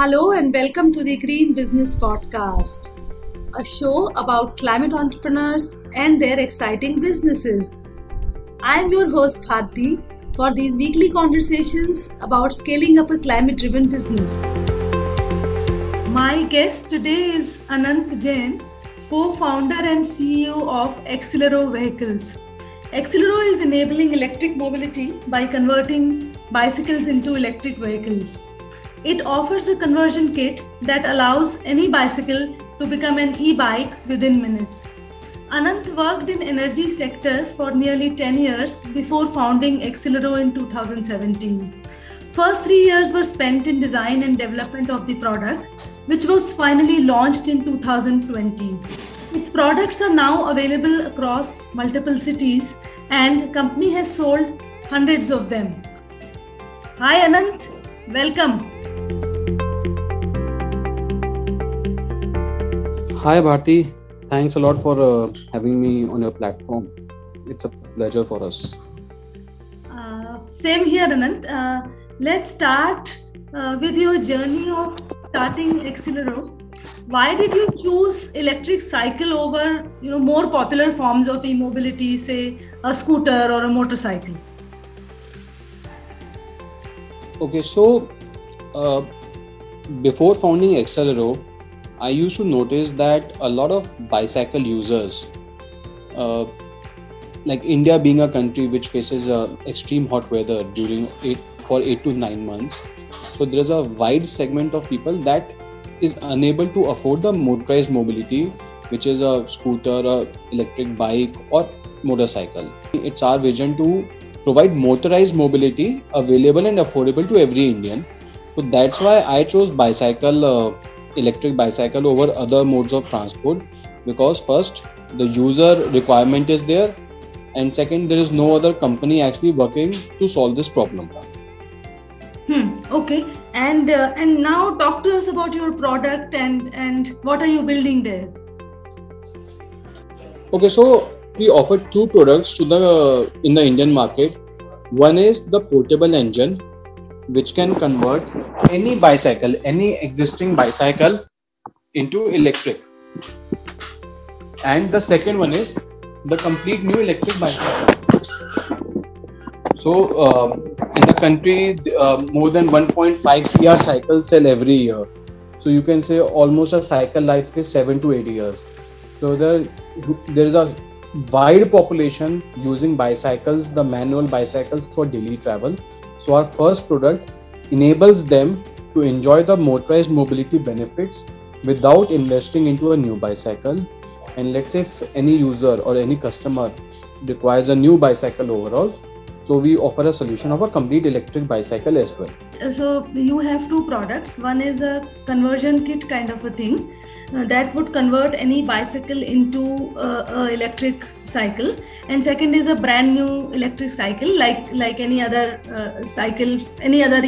Hello and welcome to the Green Business Podcast, a show about climate entrepreneurs and their exciting businesses. I am your host Bharti for these weekly conversations about scaling up a climate driven business. My guest today is Anant Jain, co founder and CEO of Accelero Vehicles. Accelero is enabling electric mobility by converting bicycles into electric vehicles. It offers a conversion kit that allows any bicycle to become an e-bike within minutes. Anant worked in energy sector for nearly 10 years before founding Accelero in 2017. First 3 years were spent in design and development of the product, which was finally launched in 2020. Its products are now available across multiple cities and company has sold hundreds of them. Hi Anant, welcome. Hi, Bharti. Thanks a lot for uh, having me on your platform. It's a pleasure for us. Uh, same here, Anant. Uh, let's start uh, with your journey of starting Accelero. Why did you choose electric cycle over, you know, more popular forms of e-mobility, say a scooter or a motorcycle? Okay, so uh, before founding Accelero, I used to notice that a lot of bicycle users, uh, like India being a country which faces uh, extreme hot weather during eight for eight to nine months, so there is a wide segment of people that is unable to afford the motorized mobility, which is a scooter, a electric bike, or motorcycle. It's our vision to provide motorized mobility available and affordable to every Indian. So that's why I chose bicycle. Uh, electric bicycle over other modes of transport because first the user requirement is there and second there is no other company actually working to solve this problem. Hmm okay. And uh, and now talk to us about your product and and what are you building there? Okay so we offer two products to the uh, in the indian market. One is the portable engine which can convert any bicycle, any existing bicycle into electric. And the second one is the complete new electric bicycle. So, uh, in the country, uh, more than 1.5 CR cycles sell every year. So, you can say almost a cycle life is 7 to 8 years. So, there, there is a wide population using bicycles, the manual bicycles for daily travel. So, our first product enables them to enjoy the motorized mobility benefits without investing into a new bicycle. And let's say if any user or any customer requires a new bicycle overall, so we offer a solution of a complete electric bicycle as well. So you have two products. One is a conversion kit kind of a thing uh, that would convert any bicycle into a, a, electric cycle and second is a brand new electric cycle like like any other uh, cycle any other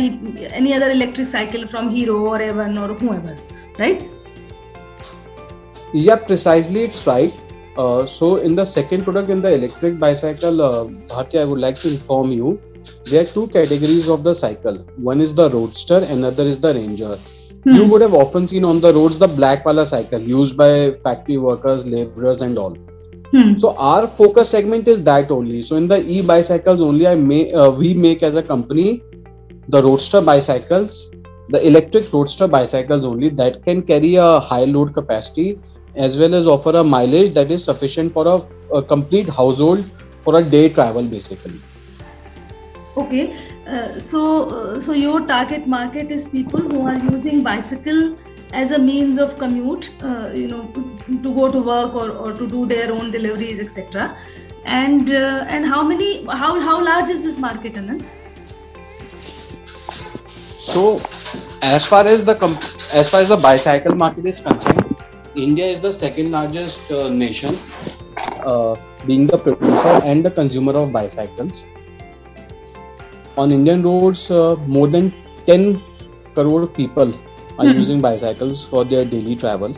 any other electric cycle from hero or Avon or whoever right yeah precisely it's right uh, so in the second product in the electric bicycle uh, Bharti, i would like to inform you there are two categories of the cycle one is the roadster another is the ranger Hmm. You would have often seen on the roads the black wala cycle used by factory workers, laborers, and all. Hmm. So our focus segment is that only. So in the e-bicycles only, I may uh, we make as a company the roadster bicycles, the electric roadster bicycles only that can carry a high load capacity as well as offer a mileage that is sufficient for a, a complete household for a day travel basically. Okay, uh, so, uh, so your target market is people who are using bicycle as a means of commute, uh, you know, to go to work or, or to do their own deliveries, etc. And uh, and how many, how how large is this market, Anant? So, as far as the as far as the bicycle market is concerned, India is the second largest uh, nation, being the producer and the consumer of bicycles on Indian roads, uh, more than 10 crore people are mm-hmm. using bicycles for their daily travel.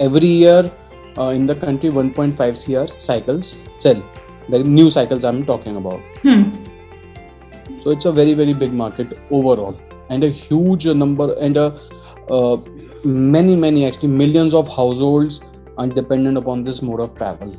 Every year uh, in the country, 1.5 cr cycles sell. The new cycles I'm talking about. Hmm. So it's a very very big market overall. and a huge number and a uh, many many actually millions of households are dependent upon this mode of travel.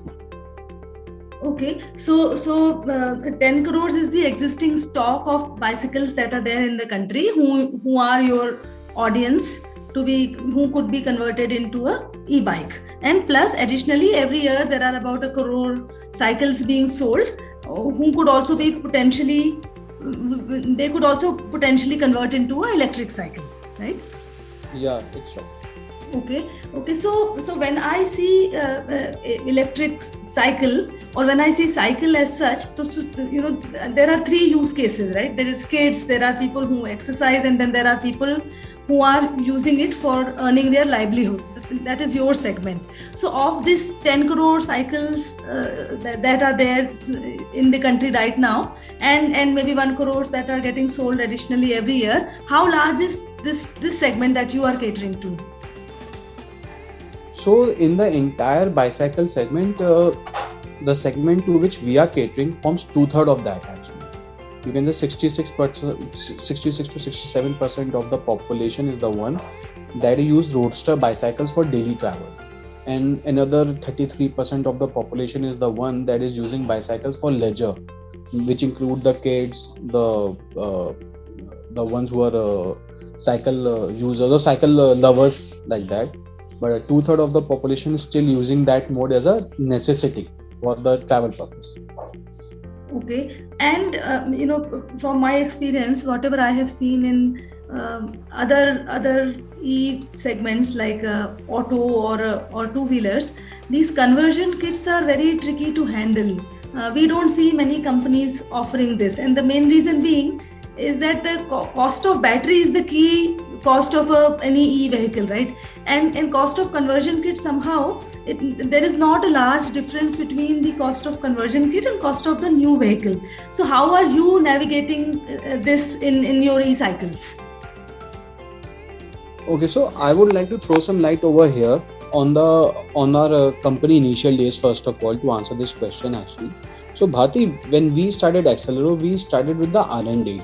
Okay so so uh, 10 crores is the existing stock of bicycles that are there in the country. Who who are your audience to be who could be converted into a e-bike? And plus additionally every year there are about a crore cycles being sold. Uh, who could also be potentially they could also potentially convert into an electric cycle right yeah it's right. Okay okay so so when i see uh, uh, electric cycle or when i see cycle as such so, you know there are three use cases right? There is kids there are people who exercise and then there are people who are using it for earning their livelihood. That is your segment. So of this 10 crore cycles uh, that, that, are there in the country right now and and maybe 1 crores that are getting sold additionally every year how large is this this segment that you are catering to? So in the entire bicycle segment uh, the segment to which we are catering forms two-thirds of that actually. You can say 66 percent 66 to 67 percent of the population is the one that use roadster bicycles for daily travel. And another 33 percent of the population is the one that is using bicycles for leisure which include the kids the uh, the ones who are uh, cycle uh, users or cycle uh, lovers like that but two third of the population is still using that mode as a necessity for the travel purpose. Okay. And um, you know from my experience whatever i have seen in um, other other e segments like uh, auto or uh, or two wheelers these conversion kits are very tricky to handle. Uh, we don't see many companies offering this. And the main reason being is that the co- cost of battery is the key cost of a, any e vehicle right? And and cost of conversion kit somehow it, there is not a large difference between the cost of conversion kit and cost of the new vehicle. So how are you navigating uh, this in in your e-cycles? Okay so i would like to throw some light over here on the on our uh, company initial days first of all to answer this question actually. So Bharti when we started accelero we started with the r&d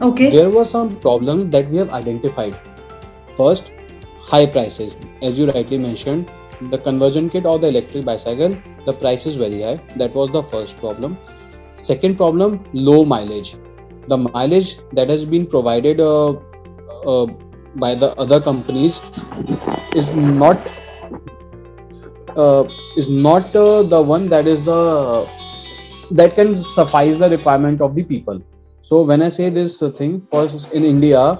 okay. There were some problems that we have identified. First high prices. As you rightly mentioned the conversion kit or the electric bicycle the price is very high. That was the first problem. Second problem low mileage. The mileage that has been provided uh, uh, by the other companies is not uh, is not uh, the one that is the that can suffice the requirement of the people so when i say this thing first in india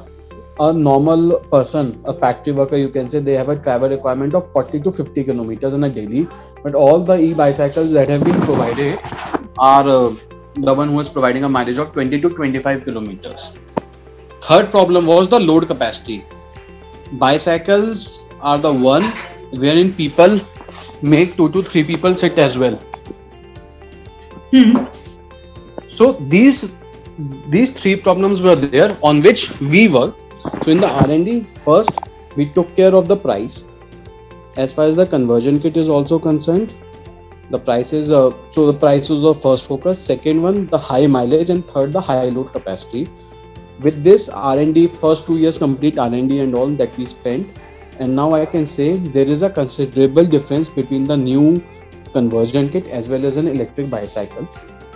a normal person, a factory worker, you can say they have a travel requirement of 40 to 50 kilometers on a daily. But all the e-bicycles that have been provided are uh, the one who is providing a mileage of 20 to 25 kilometers. Third problem was the load capacity. Bicycles are the one wherein people make two to three people sit as well. Hmm. So these these three problems were there on which we worked so in the R&D, first we took care of the price. As far as the conversion kit is also concerned, the price is uh, so the price was the first focus. Second one, the high mileage, and third, the high load capacity. With this R&D, first two years complete R&D and all that we spent, and now I can say there is a considerable difference between the new conversion kit as well as an electric bicycle.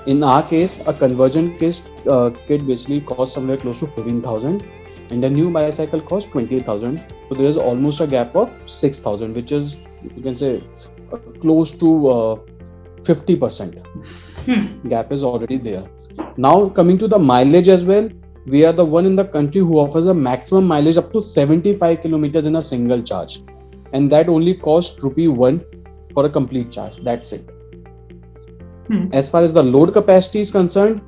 In our case, a conversion kit, uh, kit basically costs somewhere close to 15,000 and a new bicycle costs 20000 so there is almost a gap of 6000 which is you can say uh, close to uh, 50% hmm. gap is already there. Now coming to the mileage as well we are the one in the country who offers a maximum mileage up to 75 kilometers in a single charge and that only costs rupee 1 for a complete charge. That's it hmm. as far as the load capacity is concerned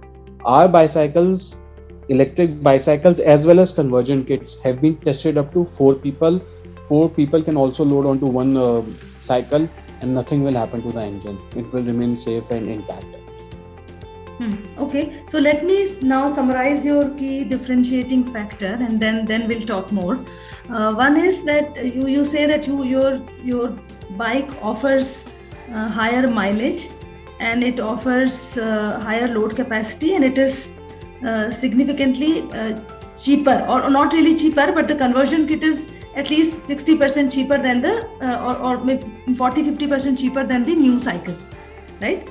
our bicycles electric bicycles as well as conversion kits have been tested up to four people. Four people can also load onto one uh, cycle and nothing will happen to the engine. It will remain safe and intact. Hmm. okay. So let me now summarize your key differentiating factor and then then we'll talk more. Uh, one is that you you say that you your your bike offers uh, higher mileage and it offers uh, higher load capacity and it is uh, significantly uh, cheaper or, not really cheaper but the conversion kit is at least 60% cheaper than the uh, or, or maybe 40 50% cheaper than the new cycle right?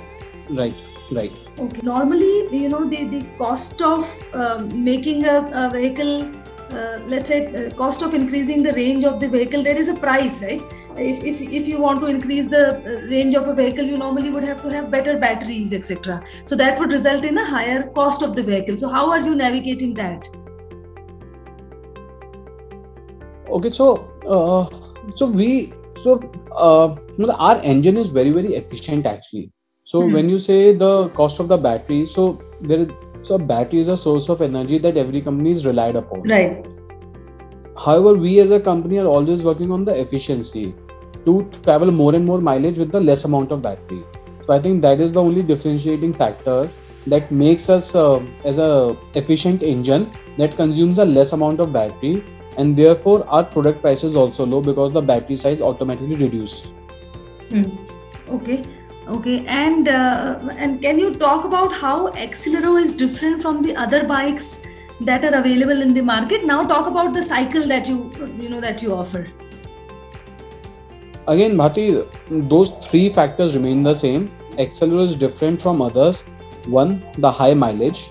Right right. Okay. Normally you know the the cost of uh, making a, a vehicle uh, let's say uh, cost of increasing the range of the vehicle there is a price right? If, if, if you want to increase the uh, range of a vehicle you normally would have to have better batteries etc so that would result in a higher cost of the vehicle. So how are you navigating that? Okay so uh, so we so uh, our engine is very very efficient actually. So mm-hmm. when you say the cost of the battery so there so battery is a source of energy that every company is relied upon. Right. However, we as a company are always working on the efficiency to travel more and more mileage with the less amount of battery. So I think that is the only differentiating factor that makes us uh, as a efficient engine that consumes a less amount of battery and therefore our product price is also low because the battery size automatically reduces. Mm. Okay okay and uh, and can you talk about how accelero is different from the other bikes that are available in the market? Now talk about the cycle that you you know that you offer. Again Bharti those three factors remain the same. Accelero is different from others. One the high mileage.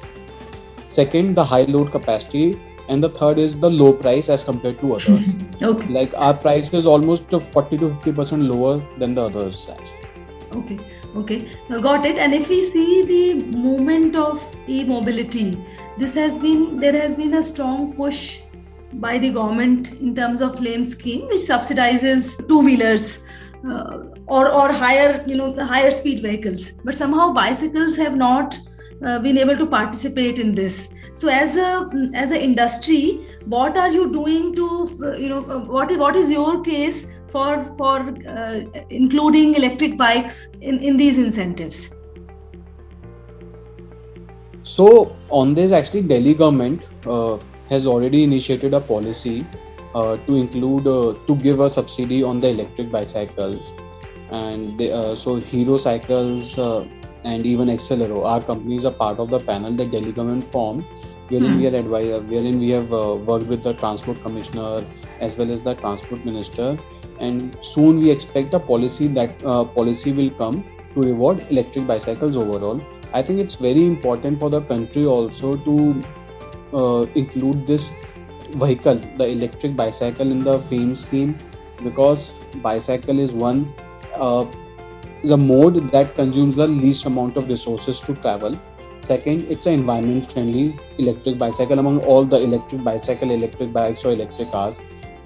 Second the high load capacity. And the third is the low price as compared to others. Okay. Like our price is almost 40 to 50 percent lower than the others actually okay okay. Got it. And if we see the movement of e-mobility this has been there has been a strong push by the government in terms of FAME scheme which subsidizes two wheelers uh, or or higher you know higher speed vehicles. But somehow bicycles have not uh, been able to participate in this. So as a as an industry what are you doing to uh, you know uh, what is what is your case for for uh, including electric bikes in in these incentives? So on this actually delhi government uh, has already initiated a policy to include to give a subsidy on the electric bicycles. And they, so hero cycles and even Accelero, our companies are part of the panel that Delhi government formed, wherein mm. we are advisor, wherein we have uh, worked with the transport commissioner as well as the transport minister, and soon we expect a policy that uh, policy will come to reward electric bicycles overall. I think it's very important for the country also to uh, include this vehicle, the electric bicycle, in the FAME scheme because bicycle is one uh, a mode that consumes the least amount of resources to travel. Second, it's an environment friendly electric bicycle among all the electric bicycle, electric bikes, or electric cars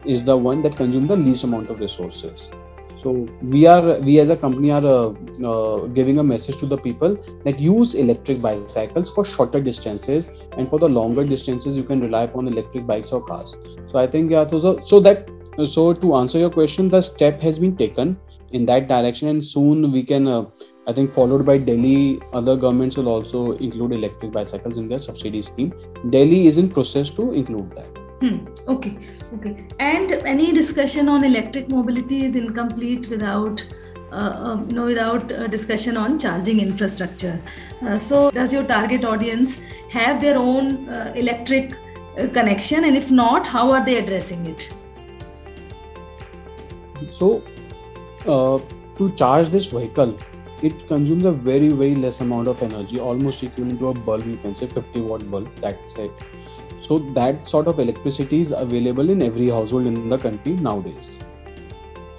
is the one that consumes the least amount of resources. So we are we as a company are uh, uh, giving a message to the people that use electric bicycles for shorter distances and for the longer distances you can rely upon electric bikes or cars. So I think yeah, so so that so to answer your question, the step has been taken in that direction and soon we can uh, i think followed by delhi other governments will also include electric bicycles in their subsidy scheme. Delhi is in process to include that. Hmm. okay okay. And any discussion on electric mobility is incomplete without uh, uh, you know without a discussion on charging infrastructure. Uh, so does your target audience have their own uh, electric uh, connection? And if not how are they addressing it? So uh, to charge this vehicle it consumes a very very less amount of energy. Almost equivalent to a bulb you can say 50 watt bulb that's it. So that sort of electricity is available in every household in the country nowadays.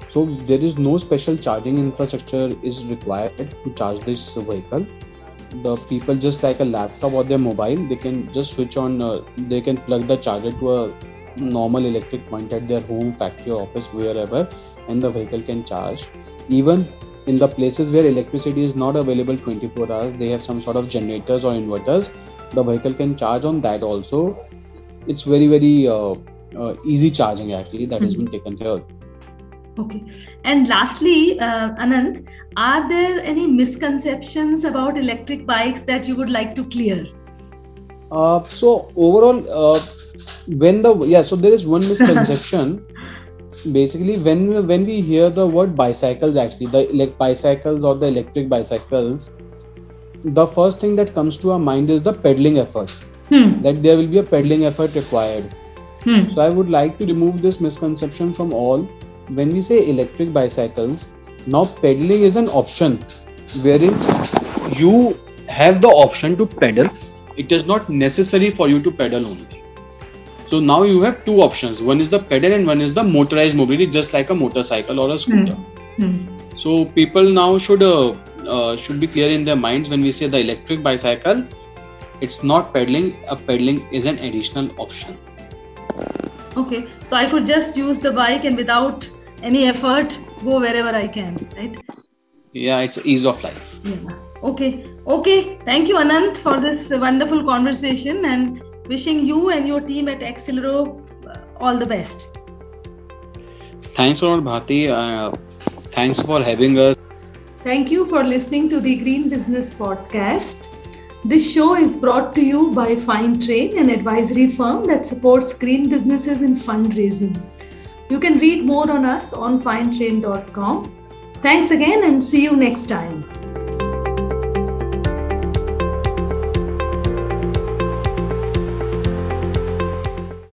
So there is no special charging infrastructure is required to charge this vehicle. The people just like a laptop or their mobile they can just switch on uh, they can plug the charger to a normal electric point at their home factory office wherever and the vehicle can charge even in the places where electricity is not available 24 hours they have some sort of generators or inverters the vehicle can charge on that also it's very very uh, uh, easy charging actually that mm-hmm. has been taken care of Okay. And lastly, uh, Anant, are there any misconceptions about electric bikes that you would like to clear? Uh, so overall, uh, when the yeah, so there is one misconception basically when when we hear the word bicycles actually the like bicycles or the electric bicycles the first thing that comes to our mind is the pedaling effort hmm. that there will be a pedaling effort required. Hmm. So I would like to remove this misconception from all. When we say electric bicycles, now pedaling is an option wherein you have the option to pedal. It is not necessary for you to pedal only. So now you have two options. One is the pedal and one is the motorized mobility, just like a motorcycle or a scooter. Hmm. So people now should uh, uh, should be clear in their minds when we say the electric bicycle it's not pedaling. A pedaling is an additional option. Okay. So i could just use the bike and without any effort go wherever i can right? Yeah it's ease of life. Yeah. Okay. Okay. Thank you anant for this wonderful conversation. And wishing you and your team at accelero uh, all the best thanks a lot Bharti uh, thanks for having us Thank you for listening to the Green Business Podcast. This show is brought to you by Fine Train, an advisory firm that supports green businesses in fundraising. You can read more on us on finetrain.com. Thanks again and see you next time.